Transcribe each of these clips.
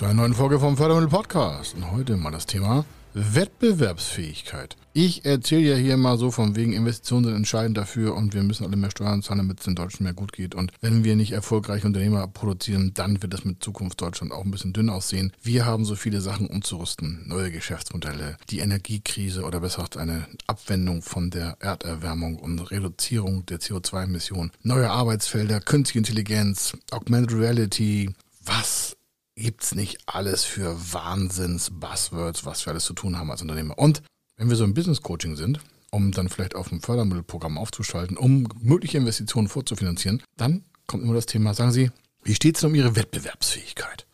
zu einer neuen Folge vom Fördermittel Podcast. Und heute mal das Thema Wettbewerbsfähigkeit. Ich erzähle ja hier mal so von wegen Investitionen sind entscheidend dafür und wir müssen alle mehr Steuern zahlen, damit es den Deutschen mehr gut geht. Und wenn wir nicht erfolgreiche Unternehmer produzieren, dann wird es mit Zukunft Deutschland auch ein bisschen dünn aussehen. Wir haben so viele Sachen umzurüsten. Neue Geschäftsmodelle, die Energiekrise oder besser gesagt eine Abwendung von der Erderwärmung und Reduzierung der CO2-Emissionen. Neue Arbeitsfelder, künstliche Intelligenz, Augmented Reality. Was gibt's nicht alles für Wahnsinns-Buzzwords, was wir alles zu tun haben als Unternehmer. Und wenn wir so im Business Coaching sind, um dann vielleicht auf ein Fördermittelprogramm aufzuschalten, um mögliche Investitionen vorzufinanzieren, dann kommt immer das Thema, sagen Sie, wie steht es um Ihre Wettbewerbsfähigkeit?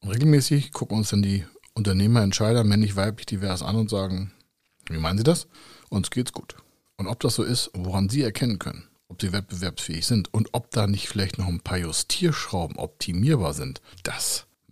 Und regelmäßig gucken uns dann die Unternehmer, Entscheider, männlich, weiblich, divers an und sagen, wie meinen Sie das? Uns geht's gut. Und ob das so ist, woran Sie erkennen können, ob sie wettbewerbsfähig sind und ob da nicht vielleicht noch ein paar Justierschrauben optimierbar sind, das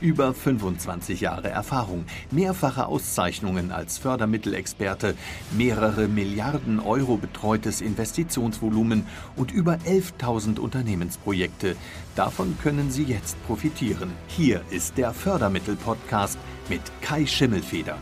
Über 25 Jahre Erfahrung, mehrfache Auszeichnungen als Fördermittelexperte, mehrere Milliarden Euro betreutes Investitionsvolumen und über 11.000 Unternehmensprojekte. Davon können Sie jetzt profitieren. Hier ist der Fördermittel-Podcast mit Kai Schimmelfeder.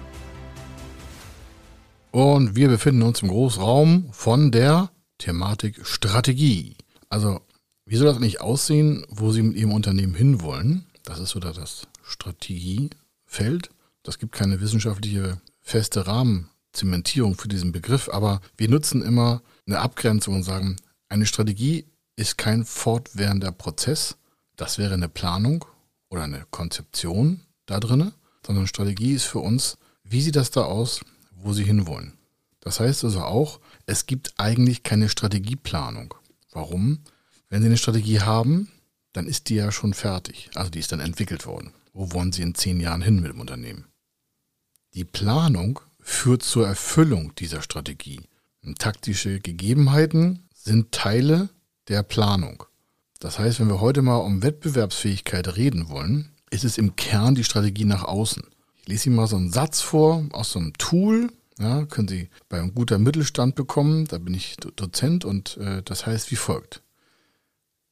Und wir befinden uns im Großraum von der Thematik Strategie. Also, wie soll das eigentlich aussehen, wo Sie mit Ihrem Unternehmen hinwollen? Das ist so das Strategiefeld. Das gibt keine wissenschaftliche feste Rahmenzementierung für diesen Begriff, aber wir nutzen immer eine Abgrenzung und sagen, eine Strategie ist kein fortwährender Prozess. Das wäre eine Planung oder eine Konzeption da drinne, sondern Strategie ist für uns, wie sieht das da aus, wo Sie hinwollen. Das heißt also auch, es gibt eigentlich keine Strategieplanung. Warum? Wenn Sie eine Strategie haben, dann ist die ja schon fertig. Also die ist dann entwickelt worden. Wo wollen Sie in zehn Jahren hin mit dem Unternehmen? Die Planung führt zur Erfüllung dieser Strategie. Und taktische Gegebenheiten sind Teile der Planung. Das heißt, wenn wir heute mal um Wettbewerbsfähigkeit reden wollen, ist es im Kern die Strategie nach außen. Ich lese Ihnen mal so einen Satz vor aus so einem Tool. Ja, können Sie bei einem guter Mittelstand bekommen. Da bin ich Dozent und äh, das heißt wie folgt.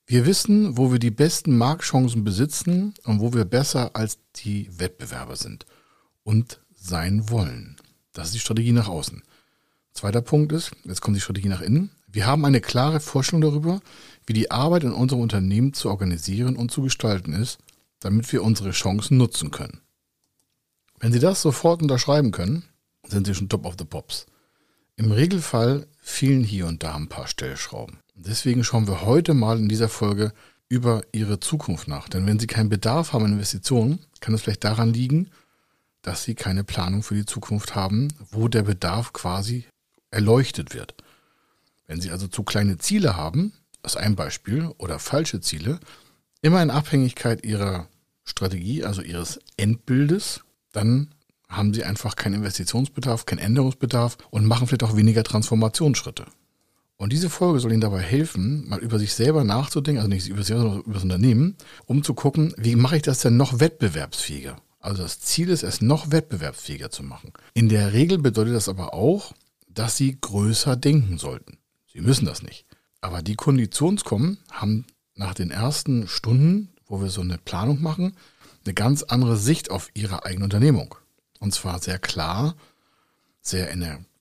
Wir wissen, wo wir die besten Marktchancen besitzen und wo wir besser als die Wettbewerber sind und sein wollen. Das ist die Strategie nach außen. Zweiter Punkt ist, jetzt kommt die Strategie nach innen. Wir haben eine klare Vorstellung darüber, wie die Arbeit in unserem Unternehmen zu organisieren und zu gestalten ist, damit wir unsere Chancen nutzen können. Wenn Sie das sofort unterschreiben können, sind Sie schon top of the pops. Im Regelfall fehlen hier und da ein paar Stellschrauben. Deswegen schauen wir heute mal in dieser Folge über Ihre Zukunft nach. Denn wenn Sie keinen Bedarf haben an Investitionen, kann es vielleicht daran liegen, dass Sie keine Planung für die Zukunft haben, wo der Bedarf quasi erleuchtet wird. Wenn Sie also zu kleine Ziele haben, ist ein Beispiel, oder falsche Ziele, immer in Abhängigkeit Ihrer Strategie, also Ihres Endbildes, dann haben Sie einfach keinen Investitionsbedarf, keinen Änderungsbedarf und machen vielleicht auch weniger Transformationsschritte. Und diese Folge soll Ihnen dabei helfen, mal über sich selber nachzudenken, also nicht über sich, sondern über das Unternehmen, um zu gucken, wie mache ich das denn noch wettbewerbsfähiger? Also das Ziel ist es, noch wettbewerbsfähiger zu machen. In der Regel bedeutet das aber auch, dass Sie größer denken sollten. Sie müssen das nicht. Aber die Konditionskommen haben nach den ersten Stunden, wo wir so eine Planung machen, eine ganz andere Sicht auf Ihre eigene Unternehmung. Und zwar sehr klar, sehr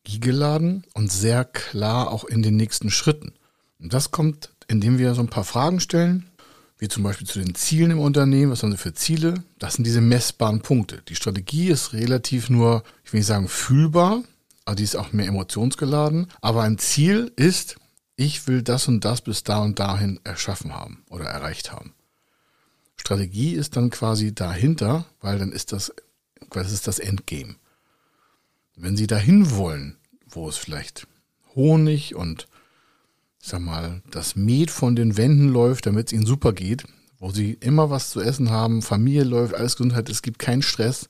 energetisch energiegeladen und sehr klar auch in den nächsten Schritten. Und das kommt, indem wir so ein paar Fragen stellen, wie zum Beispiel zu den Zielen im Unternehmen, was haben Sie für Ziele? Das sind diese messbaren Punkte. Die Strategie ist relativ nur, ich will nicht sagen fühlbar, aber die ist auch mehr emotionsgeladen. Aber ein Ziel ist, ich will das und das bis da und dahin erschaffen haben oder erreicht haben. Strategie ist dann quasi dahinter, weil dann ist das, das ist das Endgame. Wenn Sie dahin wollen, wo es vielleicht Honig und ich sag mal, das Met von den Wänden läuft, damit es Ihnen super geht, wo Sie immer was zu essen haben, Familie läuft, alles Gesundheit, es gibt keinen Stress.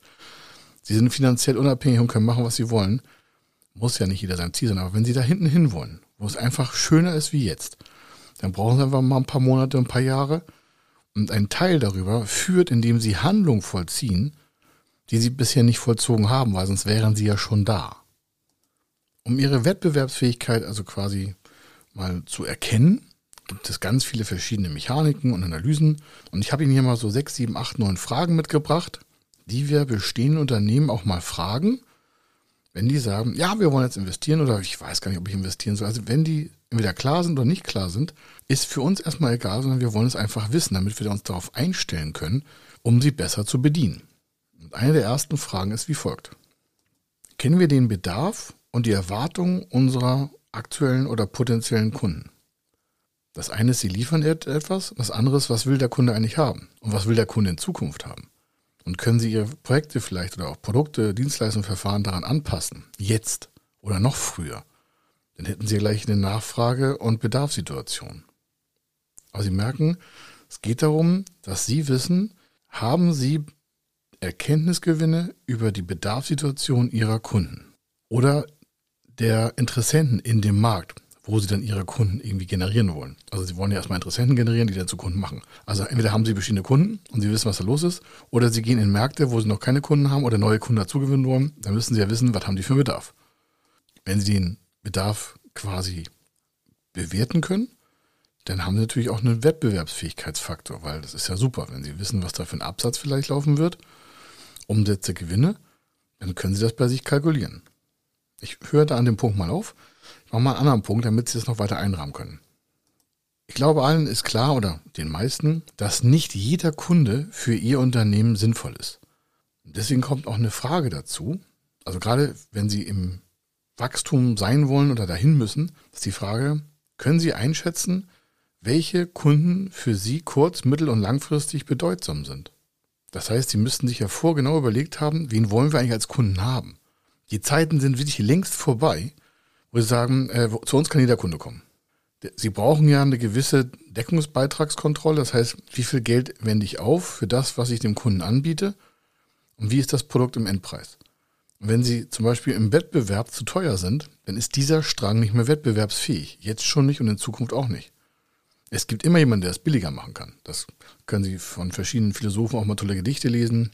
Sie sind finanziell unabhängig und können machen, was Sie wollen. Muss ja nicht jeder sein Ziel sein, aber wenn Sie da hinten hin wollen, wo es einfach schöner ist wie jetzt, dann brauchen Sie einfach mal ein paar Monate, ein paar Jahre. Und ein Teil darüber führt, indem Sie Handlungen vollziehen, die Sie bisher nicht vollzogen haben, weil sonst wären Sie ja schon da. Um Ihre Wettbewerbsfähigkeit also quasi mal zu erkennen, gibt es ganz viele verschiedene Mechaniken und Analysen. Und ich habe Ihnen hier mal so sechs, sieben, acht, neun Fragen mitgebracht, die wir bestehenden Unternehmen auch mal fragen, wenn die sagen, ja, wir wollen jetzt investieren oder ich weiß gar nicht, ob ich investieren soll. Also wenn die entweder klar sind oder nicht klar sind, ist für uns erstmal egal, sondern wir wollen es einfach wissen, damit wir uns darauf einstellen können, um sie besser zu bedienen. Und eine der ersten Fragen ist wie folgt. Kennen wir den Bedarf und die Erwartungen unserer aktuellen oder potenziellen Kunden? Das eine ist, sie liefern etwas, das andere ist, was will der Kunde eigentlich haben und was will der Kunde in Zukunft haben? Und können Sie Ihre Projekte vielleicht oder auch Produkte, Dienstleistungen, Verfahren daran anpassen? Jetzt oder noch früher? Dann hätten Sie gleich eine Nachfrage- und Bedarfssituation. Aber Sie merken, es geht darum, dass Sie wissen, haben Sie Erkenntnisgewinne über die Bedarfssituation Ihrer Kunden oder der Interessenten in dem Markt wo sie dann ihre Kunden irgendwie generieren wollen. Also sie wollen ja erstmal Interessenten generieren, die dann zu Kunden machen. Also entweder haben sie bestehende Kunden und sie wissen, was da los ist, oder sie gehen in Märkte, wo sie noch keine Kunden haben oder neue Kunden dazugewinnen wollen. Dann müssen sie ja wissen, was haben die für Bedarf. Wenn sie den Bedarf quasi bewerten können, dann haben sie natürlich auch einen Wettbewerbsfähigkeitsfaktor, weil das ist ja super, wenn sie wissen, was da für ein Absatz vielleicht laufen wird, Umsätze, Gewinne, dann können sie das bei sich kalkulieren. Ich höre da an dem Punkt mal auf. Nochmal einen anderen Punkt, damit Sie es noch weiter einrahmen können. Ich glaube, allen ist klar oder den meisten, dass nicht jeder Kunde für Ihr Unternehmen sinnvoll ist. Deswegen kommt auch eine Frage dazu. Also gerade wenn Sie im Wachstum sein wollen oder dahin müssen, ist die Frage, können Sie einschätzen, welche Kunden für Sie kurz-, mittel- und langfristig bedeutsam sind? Das heißt, Sie müssten sich ja vorgenau überlegt haben, wen wollen wir eigentlich als Kunden haben? Die Zeiten sind wirklich längst vorbei, wo sie sagen, äh, zu uns kann jeder Kunde kommen. Sie brauchen ja eine gewisse Deckungsbeitragskontrolle, das heißt, wie viel Geld wende ich auf für das, was ich dem Kunden anbiete und wie ist das Produkt im Endpreis. Und wenn Sie zum Beispiel im Wettbewerb zu teuer sind, dann ist dieser Strang nicht mehr wettbewerbsfähig. Jetzt schon nicht und in Zukunft auch nicht. Es gibt immer jemanden, der es billiger machen kann. Das können Sie von verschiedenen Philosophen auch mal tolle Gedichte lesen.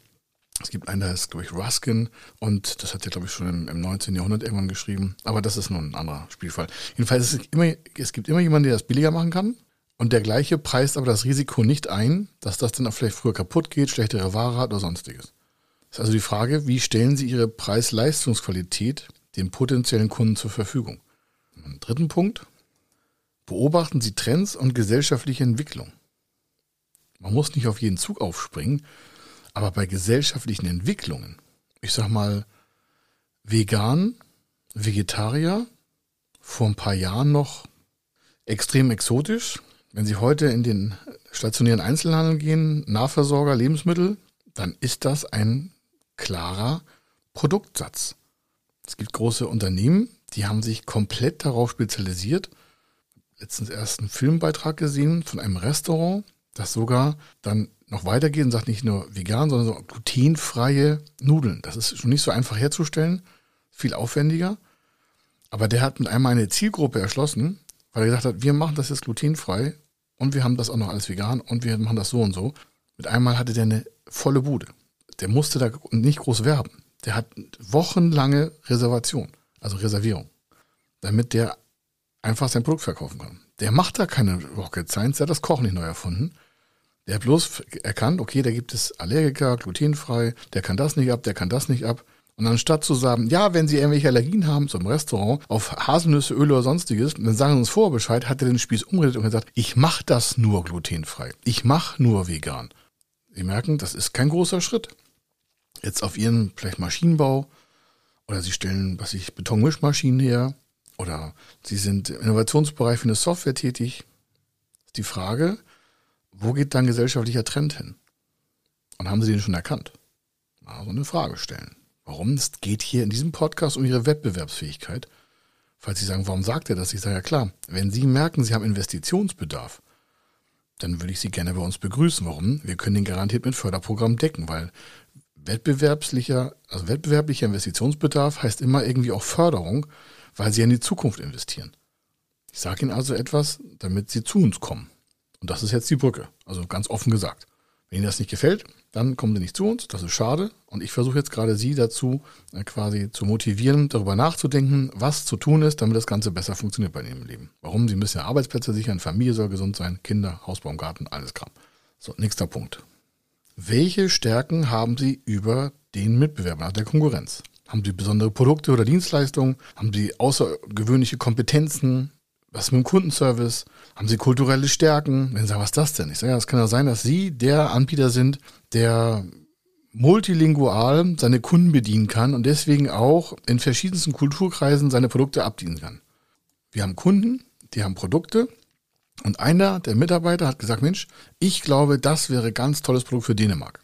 Es gibt einen, der heißt, glaube ich, Ruskin und das hat er, glaube ich, schon im, im 19. Jahrhundert irgendwann geschrieben. Aber das ist nun ein anderer Spielfall. Jedenfalls, es, immer, es gibt immer jemanden, der das billiger machen kann und der gleiche preist aber das Risiko nicht ein, dass das dann auch vielleicht früher kaputt geht, schlechtere Ware hat oder sonstiges. Das ist also die Frage, wie stellen Sie Ihre Preis-Leistungsqualität den potenziellen Kunden zur Verfügung? Und dritten Punkt, beobachten Sie Trends und gesellschaftliche Entwicklung. Man muss nicht auf jeden Zug aufspringen, aber bei gesellschaftlichen Entwicklungen, ich sag mal, vegan, Vegetarier, vor ein paar Jahren noch extrem exotisch. Wenn Sie heute in den stationären Einzelhandel gehen, Nahversorger, Lebensmittel, dann ist das ein klarer Produktsatz. Es gibt große Unternehmen, die haben sich komplett darauf spezialisiert. Letztens erst einen Filmbeitrag gesehen von einem Restaurant, das sogar dann noch weitergeht und sagt nicht nur vegan, sondern so glutenfreie Nudeln. Das ist schon nicht so einfach herzustellen, viel aufwendiger. Aber der hat mit einmal eine Zielgruppe erschlossen, weil er gesagt hat, wir machen das jetzt glutenfrei und wir haben das auch noch alles vegan und wir machen das so und so. Mit einmal hatte der eine volle Bude. Der musste da nicht groß werben. Der hat wochenlange Reservation, also Reservierung, damit der einfach sein Produkt verkaufen kann. Der macht da keine Rocket Science, der hat das Kochen nicht neu erfunden. Der hat bloß erkannt, okay, da gibt es Allergiker, glutenfrei, der kann das nicht ab, der kann das nicht ab. Und anstatt zu sagen, ja, wenn Sie irgendwelche Allergien haben zum Restaurant, auf Haselnüsse, Öl oder sonstiges, dann sagen Sie uns vorher Bescheid, hat er den Spieß umgedreht und gesagt, ich mache das nur glutenfrei. Ich mache nur vegan. Sie merken, das ist kein großer Schritt. Jetzt auf Ihren vielleicht Maschinenbau oder Sie stellen, was ich, Betonmischmaschinen her oder Sie sind im Innovationsbereich für eine Software tätig. Ist die Frage, wo geht dann gesellschaftlicher Trend hin? Und haben Sie den schon erkannt? Also eine Frage stellen. Warum? Es geht hier in diesem Podcast um Ihre Wettbewerbsfähigkeit. Falls Sie sagen, warum sagt er das? Ich sage ja klar, wenn Sie merken, Sie haben Investitionsbedarf, dann würde ich Sie gerne bei uns begrüßen. Warum? Wir können den garantiert mit Förderprogramm decken, weil wettbewerblicher, also wettbewerblicher Investitionsbedarf heißt immer irgendwie auch Förderung, weil Sie in die Zukunft investieren. Ich sage Ihnen also etwas, damit Sie zu uns kommen. Und das ist jetzt die Brücke. Also ganz offen gesagt. Wenn Ihnen das nicht gefällt, dann kommen Sie nicht zu uns. Das ist schade. Und ich versuche jetzt gerade Sie dazu äh, quasi zu motivieren, darüber nachzudenken, was zu tun ist, damit das Ganze besser funktioniert bei Ihnen im Leben. Warum? Sie müssen ja Arbeitsplätze sichern, Familie soll gesund sein, Kinder, Hausbau im Garten, alles Kram. So, nächster Punkt. Welche Stärken haben Sie über den Mitbewerber, also der Konkurrenz? Haben Sie besondere Produkte oder Dienstleistungen? Haben Sie außergewöhnliche Kompetenzen? Was mit dem Kundenservice? Haben Sie kulturelle Stärken? Wenn Sie sagen, was ist das denn? Ich sage, ja, es kann ja sein, dass Sie der Anbieter sind, der multilingual seine Kunden bedienen kann und deswegen auch in verschiedensten Kulturkreisen seine Produkte abdienen kann. Wir haben Kunden, die haben Produkte und einer der Mitarbeiter hat gesagt, Mensch, ich glaube, das wäre ganz tolles Produkt für Dänemark.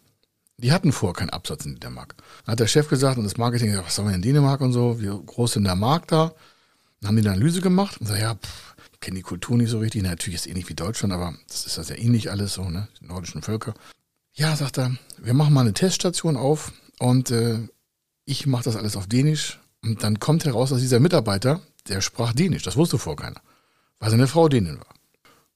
Die hatten vorher keinen Absatz in Dänemark. Dann hat der Chef gesagt und das Marketing gesagt, was sollen wir in Dänemark und so, wie groß ist denn der Markt da? Dann haben die eine Analyse gemacht und gesagt, ja, pff, kenne die Kultur nicht so richtig. Na, natürlich ist es ähnlich wie Deutschland, aber das ist ja sehr ähnlich alles so, ne? Die nordischen Völker. Ja, sagt er, wir machen mal eine Teststation auf und äh, ich mache das alles auf Dänisch. Und dann kommt heraus, dass dieser Mitarbeiter, der sprach Dänisch, das wusste vorher keiner, weil seine Frau Dänin war.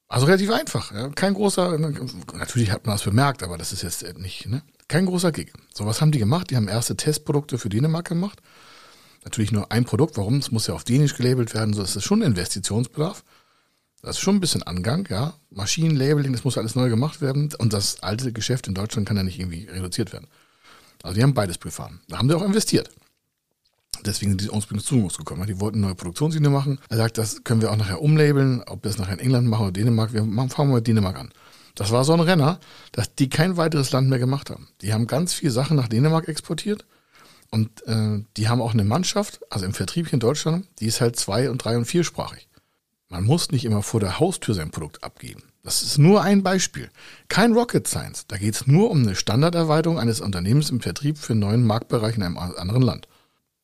Also relativ einfach, ja? kein großer, natürlich hat man das bemerkt, aber das ist jetzt nicht, ne? Kein großer Gig. So, was haben die gemacht? Die haben erste Testprodukte für Dänemark gemacht. Natürlich nur ein Produkt, warum? Es muss ja auf Dänisch gelabelt werden, so ist es schon Investitionsbedarf. Das ist schon ein bisschen Angang, ja. Maschinenlabeling, das muss alles neu gemacht werden. Und das alte Geschäft in Deutschland kann ja nicht irgendwie reduziert werden. Also die haben beides befahren. Da haben sie auch investiert. Deswegen sind die Ausbildung zu uns gekommen. Die wollten neue Produktionslinie machen. Er sagt, das können wir auch nachher umlabeln, ob wir es nachher in England machen oder Dänemark. Wir fangen mal mit Dänemark an. Das war so ein Renner, dass die kein weiteres Land mehr gemacht haben. Die haben ganz viele Sachen nach Dänemark exportiert. Und äh, die haben auch eine Mannschaft, also im Vertrieb hier in Deutschland, die ist halt zwei- und drei- und viersprachig. Man muss nicht immer vor der Haustür sein Produkt abgeben. Das ist nur ein Beispiel. Kein Rocket Science. Da geht es nur um eine Standarderweiterung eines Unternehmens im Vertrieb für einen neuen Marktbereich in einem anderen Land.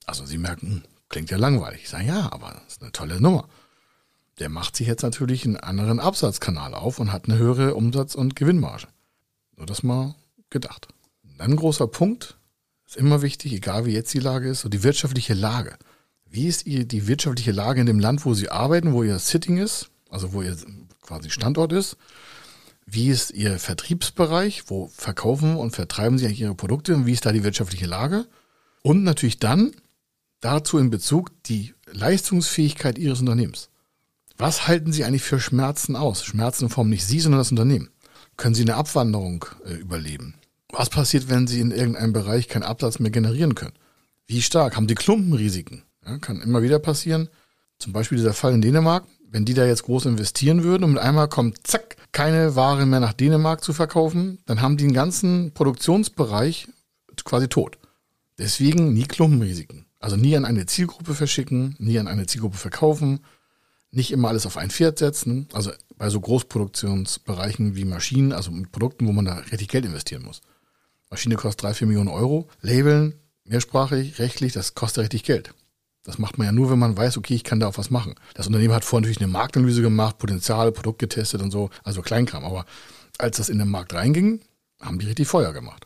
Also Sie merken, hm, klingt ja langweilig. Ich sage, ja, aber das ist eine tolle Nummer. Der macht sich jetzt natürlich einen anderen Absatzkanal auf und hat eine höhere Umsatz- und Gewinnmarge. Nur das mal gedacht. Dann ein großer Punkt, ist immer wichtig, egal wie jetzt die Lage ist, so die wirtschaftliche Lage. Wie ist die wirtschaftliche Lage in dem Land, wo Sie arbeiten, wo Ihr Sitting ist, also wo Ihr quasi Standort ist? Wie ist Ihr Vertriebsbereich? Wo verkaufen und vertreiben Sie eigentlich Ihre Produkte? Und wie ist da die wirtschaftliche Lage? Und natürlich dann dazu in Bezug die Leistungsfähigkeit Ihres Unternehmens. Was halten Sie eigentlich für Schmerzen aus? Schmerzen in Form nicht Sie, sondern das Unternehmen. Können Sie eine Abwanderung äh, überleben? Was passiert, wenn Sie in irgendeinem Bereich keinen Absatz mehr generieren können? Wie stark? Haben die Klumpenrisiken? Ja, kann immer wieder passieren. Zum Beispiel dieser Fall in Dänemark. Wenn die da jetzt groß investieren würden und mit einmal kommt, zack, keine Ware mehr nach Dänemark zu verkaufen, dann haben die einen ganzen Produktionsbereich quasi tot. Deswegen nie Klumpenrisiken. Also nie an eine Zielgruppe verschicken, nie an eine Zielgruppe verkaufen, nicht immer alles auf ein Pferd setzen. Also bei so Großproduktionsbereichen wie Maschinen, also mit Produkten, wo man da richtig Geld investieren muss. Maschine kostet drei, vier Millionen Euro. Labeln, mehrsprachig, rechtlich, das kostet richtig Geld. Das macht man ja nur, wenn man weiß, okay, ich kann da auch was machen. Das Unternehmen hat vorher natürlich eine Marktanalyse gemacht, Potenzial, Produkt getestet und so, also Kleinkram. Aber als das in den Markt reinging, haben die richtig Feuer gemacht.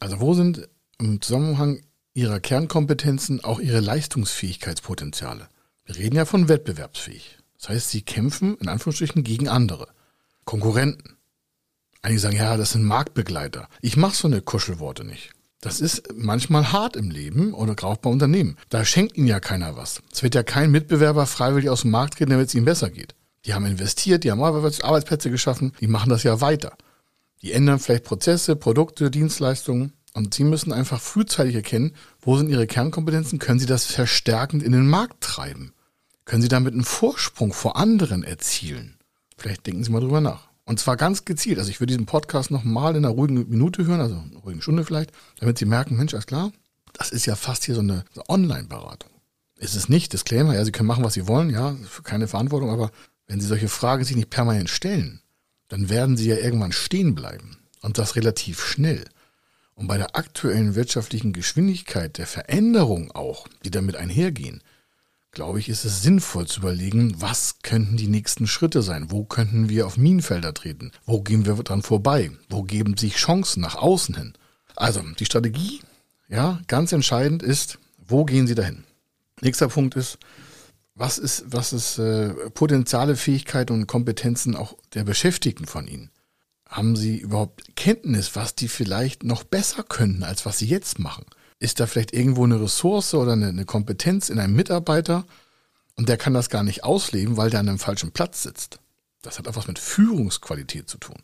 Also wo sind im Zusammenhang ihrer Kernkompetenzen auch ihre Leistungsfähigkeitspotenziale? Wir reden ja von wettbewerbsfähig. Das heißt, sie kämpfen in Anführungsstrichen gegen andere. Konkurrenten. Einige sagen, ja, das sind Marktbegleiter. Ich mache so eine Kuschelworte nicht. Das ist manchmal hart im Leben oder auch bei Unternehmen. Da schenkt ihnen ja keiner was. Es wird ja kein Mitbewerber freiwillig aus dem Markt gehen, damit es ihnen besser geht. Die haben investiert, die haben Arbeitsplätze geschaffen, die machen das ja weiter. Die ändern vielleicht Prozesse, Produkte, Dienstleistungen und sie müssen einfach frühzeitig erkennen, wo sind ihre Kernkompetenzen, können sie das verstärkend in den Markt treiben. Können Sie damit einen Vorsprung vor anderen erzielen? Vielleicht denken Sie mal drüber nach. Und zwar ganz gezielt. Also ich würde diesen Podcast nochmal in einer ruhigen Minute hören, also einer ruhigen Stunde vielleicht, damit Sie merken, Mensch, alles klar, das ist ja fast hier so eine, eine Online-Beratung. Ist es nicht, Disclaimer, ja, Sie können machen, was Sie wollen, ja, keine Verantwortung, aber wenn Sie solche Fragen sich nicht permanent stellen, dann werden Sie ja irgendwann stehen bleiben. Und das relativ schnell. Und bei der aktuellen wirtschaftlichen Geschwindigkeit der Veränderung auch, die damit einhergehen, glaube ich, ist es sinnvoll zu überlegen, was könnten die nächsten Schritte sein? Wo könnten wir auf Minenfelder treten? Wo gehen wir dran vorbei? Wo geben sich Chancen nach außen hin? Also, die Strategie, ja, ganz entscheidend ist, wo gehen Sie dahin? Nächster Punkt ist, was ist, was ist äh, Potenziale, Fähigkeiten und Kompetenzen auch der Beschäftigten von Ihnen? Haben Sie überhaupt Kenntnis, was die vielleicht noch besser könnten, als was Sie jetzt machen? Ist da vielleicht irgendwo eine Ressource oder eine, eine Kompetenz in einem Mitarbeiter und der kann das gar nicht ausleben, weil der an einem falschen Platz sitzt? Das hat auch was mit Führungsqualität zu tun.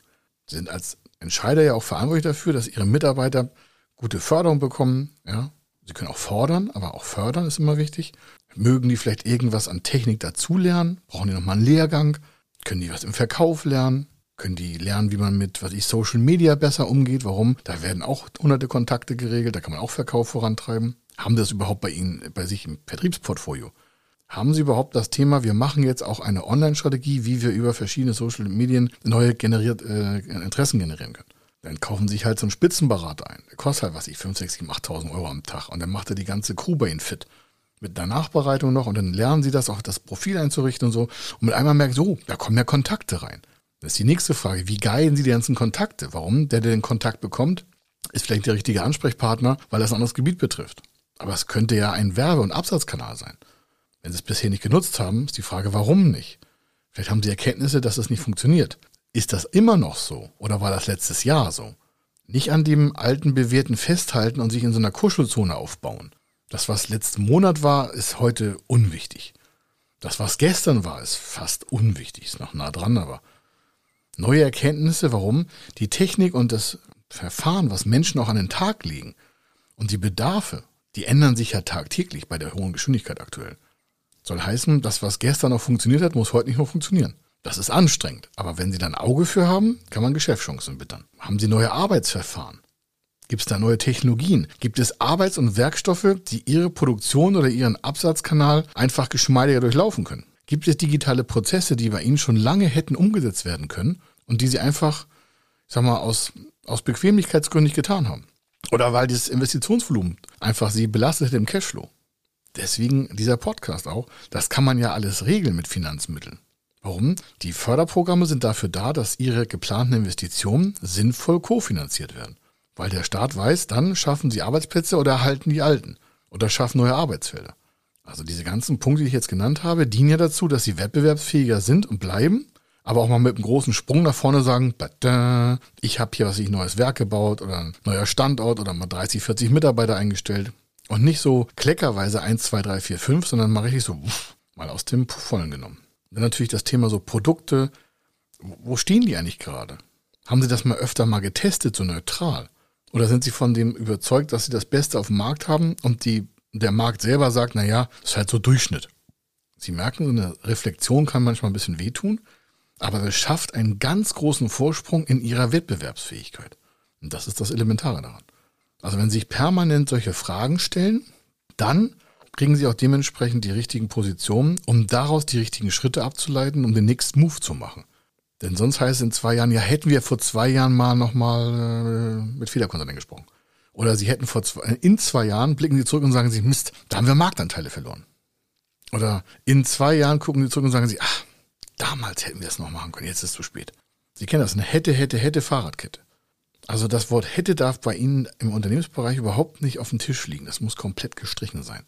Sie sind als Entscheider ja auch verantwortlich dafür, dass Ihre Mitarbeiter gute Förderung bekommen. Ja, Sie können auch fordern, aber auch fördern ist immer wichtig. Mögen die vielleicht irgendwas an Technik dazulernen? Brauchen die nochmal einen Lehrgang? Können die was im Verkauf lernen? Können die lernen, wie man mit, was ich, Social Media besser umgeht? Warum? Da werden auch hunderte Kontakte geregelt, da kann man auch Verkauf vorantreiben. Haben das überhaupt bei Ihnen, bei sich im Vertriebsportfolio? Haben Sie überhaupt das Thema, wir machen jetzt auch eine Online-Strategie, wie wir über verschiedene Social Medien neue generiert, äh, Interessen generieren können? Dann kaufen Sie sich halt so einen Spitzenberater ein. Der kostet halt, was ich, 5, 6, 7, 8.000 Euro am Tag. Und dann macht er die ganze Crew bei Ihnen fit. Mit einer Nachbereitung noch und dann lernen Sie das auch, das Profil einzurichten und so. Und mit einmal merken Sie, oh, da kommen ja Kontakte rein. Das ist die nächste Frage. Wie guiden Sie die ganzen Kontakte? Warum? Der, der den Kontakt bekommt, ist vielleicht der richtige Ansprechpartner, weil das ein anderes Gebiet betrifft. Aber es könnte ja ein Werbe- und Absatzkanal sein. Wenn Sie es bisher nicht genutzt haben, ist die Frage, warum nicht? Vielleicht haben Sie Erkenntnisse, dass es nicht funktioniert. Ist das immer noch so? Oder war das letztes Jahr so? Nicht an dem alten Bewährten festhalten und sich in so einer Kuschelzone aufbauen. Das, was letzten Monat war, ist heute unwichtig. Das, was gestern war, ist fast unwichtig. Ist noch nah dran, aber Neue Erkenntnisse, warum die Technik und das Verfahren, was Menschen auch an den Tag legen und die Bedarfe, die ändern sich ja tagtäglich bei der hohen Geschwindigkeit aktuell. Soll heißen, das, was gestern noch funktioniert hat, muss heute nicht mehr funktionieren. Das ist anstrengend, aber wenn Sie dann Auge für haben, kann man Geschäftschancen wittern. Haben Sie neue Arbeitsverfahren? Gibt es da neue Technologien? Gibt es Arbeits- und Werkstoffe, die Ihre Produktion oder Ihren Absatzkanal einfach geschmeidiger durchlaufen können? Gibt es digitale Prozesse, die bei Ihnen schon lange hätten umgesetzt werden können und die Sie einfach, ich sag mal, aus, aus Bequemlichkeitsgründen nicht getan haben? Oder weil dieses Investitionsvolumen einfach Sie belastet im Cashflow? Deswegen dieser Podcast auch. Das kann man ja alles regeln mit Finanzmitteln. Warum? Die Förderprogramme sind dafür da, dass Ihre geplanten Investitionen sinnvoll kofinanziert werden. Weil der Staat weiß, dann schaffen Sie Arbeitsplätze oder erhalten die alten oder schaffen neue Arbeitsfelder. Also diese ganzen Punkte, die ich jetzt genannt habe, dienen ja dazu, dass sie wettbewerbsfähiger sind und bleiben, aber auch mal mit einem großen Sprung nach vorne sagen, ich habe hier was ich neues Werk gebaut oder ein neuer Standort oder mal 30, 40 Mitarbeiter eingestellt. Und nicht so kleckerweise 1, 2, 3, 4, 5, sondern mal richtig so uff, mal aus dem Vollen genommen. Dann natürlich das Thema so Produkte. Wo stehen die eigentlich gerade? Haben Sie das mal öfter mal getestet, so neutral? Oder sind Sie von dem überzeugt, dass Sie das Beste auf dem Markt haben und die der Markt selber sagt, naja, ist halt so Durchschnitt. Sie merken, eine Reflexion kann manchmal ein bisschen wehtun, aber es schafft einen ganz großen Vorsprung in ihrer Wettbewerbsfähigkeit. Und das ist das Elementare daran. Also wenn Sie sich permanent solche Fragen stellen, dann kriegen Sie auch dementsprechend die richtigen Positionen, um daraus die richtigen Schritte abzuleiten, um den nächsten Move zu machen. Denn sonst heißt es in zwei Jahren, ja, hätten wir vor zwei Jahren mal nochmal äh, mit Fehlerkonsulenten gesprochen. Oder sie hätten vor zwei, in zwei Jahren blicken sie zurück und sagen sich, Mist, da haben wir Marktanteile verloren. Oder in zwei Jahren gucken sie zurück und sagen sie, ach, damals hätten wir es noch machen können, jetzt ist es zu spät. Sie kennen das, eine hätte, hätte, hätte Fahrradkette. Also das Wort hätte darf bei Ihnen im Unternehmensbereich überhaupt nicht auf dem Tisch liegen. Das muss komplett gestrichen sein.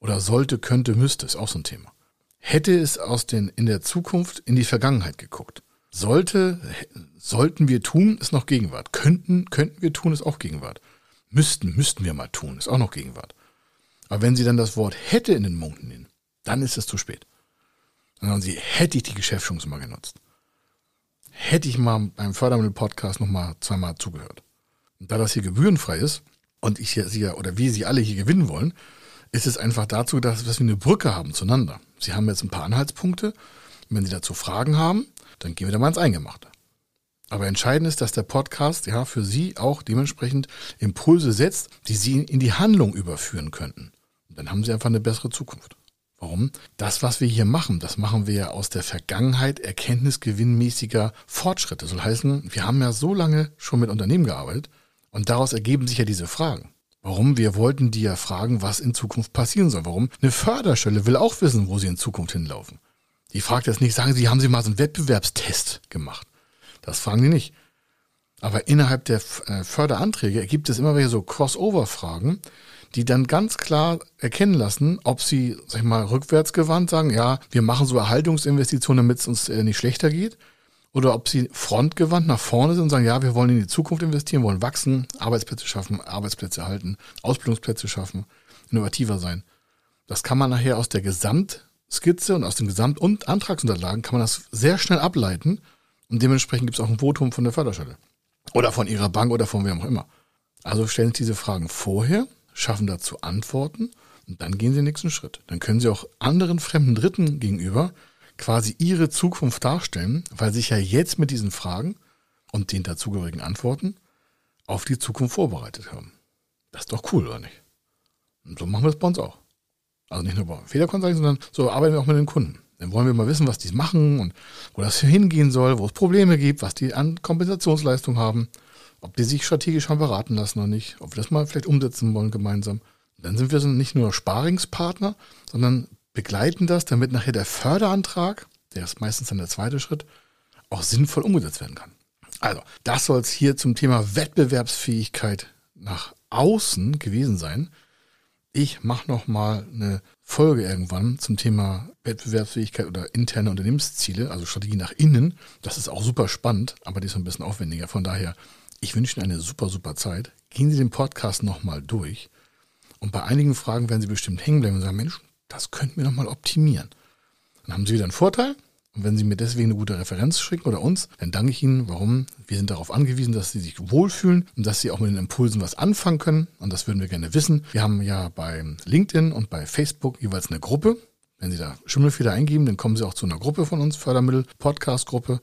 Oder sollte, könnte, müsste, ist auch so ein Thema. Hätte es aus den, in der Zukunft in die Vergangenheit geguckt. Sollte, sollten wir tun, ist noch Gegenwart. Könnten, könnten wir tun, ist auch Gegenwart. Müssten, müssten wir mal tun, ist auch noch Gegenwart. Aber wenn Sie dann das Wort hätte in den Mund nehmen, dann ist es zu spät. Dann sagen Sie, hätte ich die Geschäftschance mal genutzt. Hätte ich mal beim Fördermittel-Podcast nochmal zweimal zugehört. Und da das hier gebührenfrei ist und ich hier, Sie oder wir Sie alle hier gewinnen wollen, ist es einfach dazu, dass wir eine Brücke haben zueinander. Sie haben jetzt ein paar Anhaltspunkte. Und wenn Sie dazu Fragen haben, dann gehen wir da mal ins Eingemachte. Aber entscheidend ist, dass der Podcast ja für Sie auch dementsprechend Impulse setzt, die Sie in die Handlung überführen könnten. Und dann haben Sie einfach eine bessere Zukunft. Warum? Das, was wir hier machen, das machen wir ja aus der Vergangenheit erkenntnisgewinnmäßiger Fortschritte. Das soll heißen, wir haben ja so lange schon mit Unternehmen gearbeitet und daraus ergeben sich ja diese Fragen. Warum? Wir wollten die ja fragen, was in Zukunft passieren soll. Warum? Eine Förderstelle will auch wissen, wo sie in Zukunft hinlaufen. Die fragt jetzt nicht, sagen Sie, haben Sie mal so einen Wettbewerbstest gemacht? Das fragen die nicht. Aber innerhalb der äh, Förderanträge gibt es immer welche so Crossover-Fragen, die dann ganz klar erkennen lassen, ob sie, sag ich mal, rückwärtsgewandt sagen, ja, wir machen so Erhaltungsinvestitionen, damit es uns äh, nicht schlechter geht. Oder ob sie frontgewandt nach vorne sind und sagen, ja, wir wollen in die Zukunft investieren, wollen wachsen, Arbeitsplätze schaffen, Arbeitsplätze erhalten, Ausbildungsplätze schaffen, innovativer sein. Das kann man nachher aus der Gesamtskizze und aus den Gesamt- und Antragsunterlagen kann man das sehr schnell ableiten und dementsprechend gibt es auch ein Votum von der Förderstelle. Oder von ihrer Bank oder von wem auch immer. Also stellen Sie diese Fragen vorher, schaffen dazu Antworten und dann gehen Sie den nächsten Schritt. Dann können Sie auch anderen fremden Dritten gegenüber quasi Ihre Zukunft darstellen, weil Sie sich ja jetzt mit diesen Fragen und den dazugehörigen Antworten auf die Zukunft vorbereitet haben. Das ist doch cool, oder nicht? Und so machen wir es bei uns auch. Also nicht nur bei Federkonsulting, sondern so arbeiten wir auch mit den Kunden. Dann wollen wir mal wissen, was die machen und wo das hingehen soll, wo es Probleme gibt, was die an Kompensationsleistung haben, ob die sich strategisch haben beraten lassen oder nicht, ob wir das mal vielleicht umsetzen wollen gemeinsam. dann sind wir so nicht nur Sparingspartner, sondern begleiten das, damit nachher der Förderantrag, der ist meistens dann der zweite Schritt, auch sinnvoll umgesetzt werden kann. Also, das soll es hier zum Thema Wettbewerbsfähigkeit nach außen gewesen sein. Ich mache noch mal eine Folge irgendwann zum Thema Wettbewerbsfähigkeit oder interne Unternehmensziele, also Strategie nach innen. Das ist auch super spannend, aber die ist ein bisschen aufwendiger. Von daher, ich wünsche Ihnen eine super, super Zeit. Gehen Sie den Podcast nochmal durch. Und bei einigen Fragen werden Sie bestimmt hängen bleiben und sagen, Mensch, das könnten wir nochmal optimieren. Dann haben Sie wieder einen Vorteil. Und wenn Sie mir deswegen eine gute Referenz schicken oder uns, dann danke ich Ihnen. Warum? Wir sind darauf angewiesen, dass Sie sich wohlfühlen und dass Sie auch mit den Impulsen was anfangen können. Und das würden wir gerne wissen. Wir haben ja bei LinkedIn und bei Facebook jeweils eine Gruppe. Wenn Sie da Schimmelfeder eingeben, dann kommen Sie auch zu einer Gruppe von uns, Fördermittel, Podcast-Gruppe. Und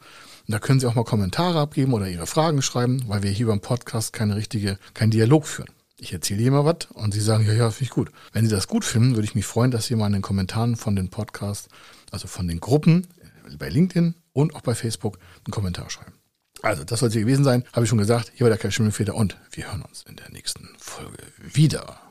da können Sie auch mal Kommentare abgeben oder Ihre Fragen schreiben, weil wir hier beim Podcast keine richtige, keinen Dialog führen. Ich erzähle Ihnen mal was und Sie sagen, ja, ja, finde ich gut. Wenn Sie das gut finden, würde ich mich freuen, dass Sie mal in den Kommentaren von den Podcasts, also von den Gruppen bei LinkedIn und auch bei Facebook einen Kommentar schreiben. Also, das soll es hier gewesen sein. Habe ich schon gesagt. Hier war der Kai Schimmelfeder und wir hören uns in der nächsten Folge wieder.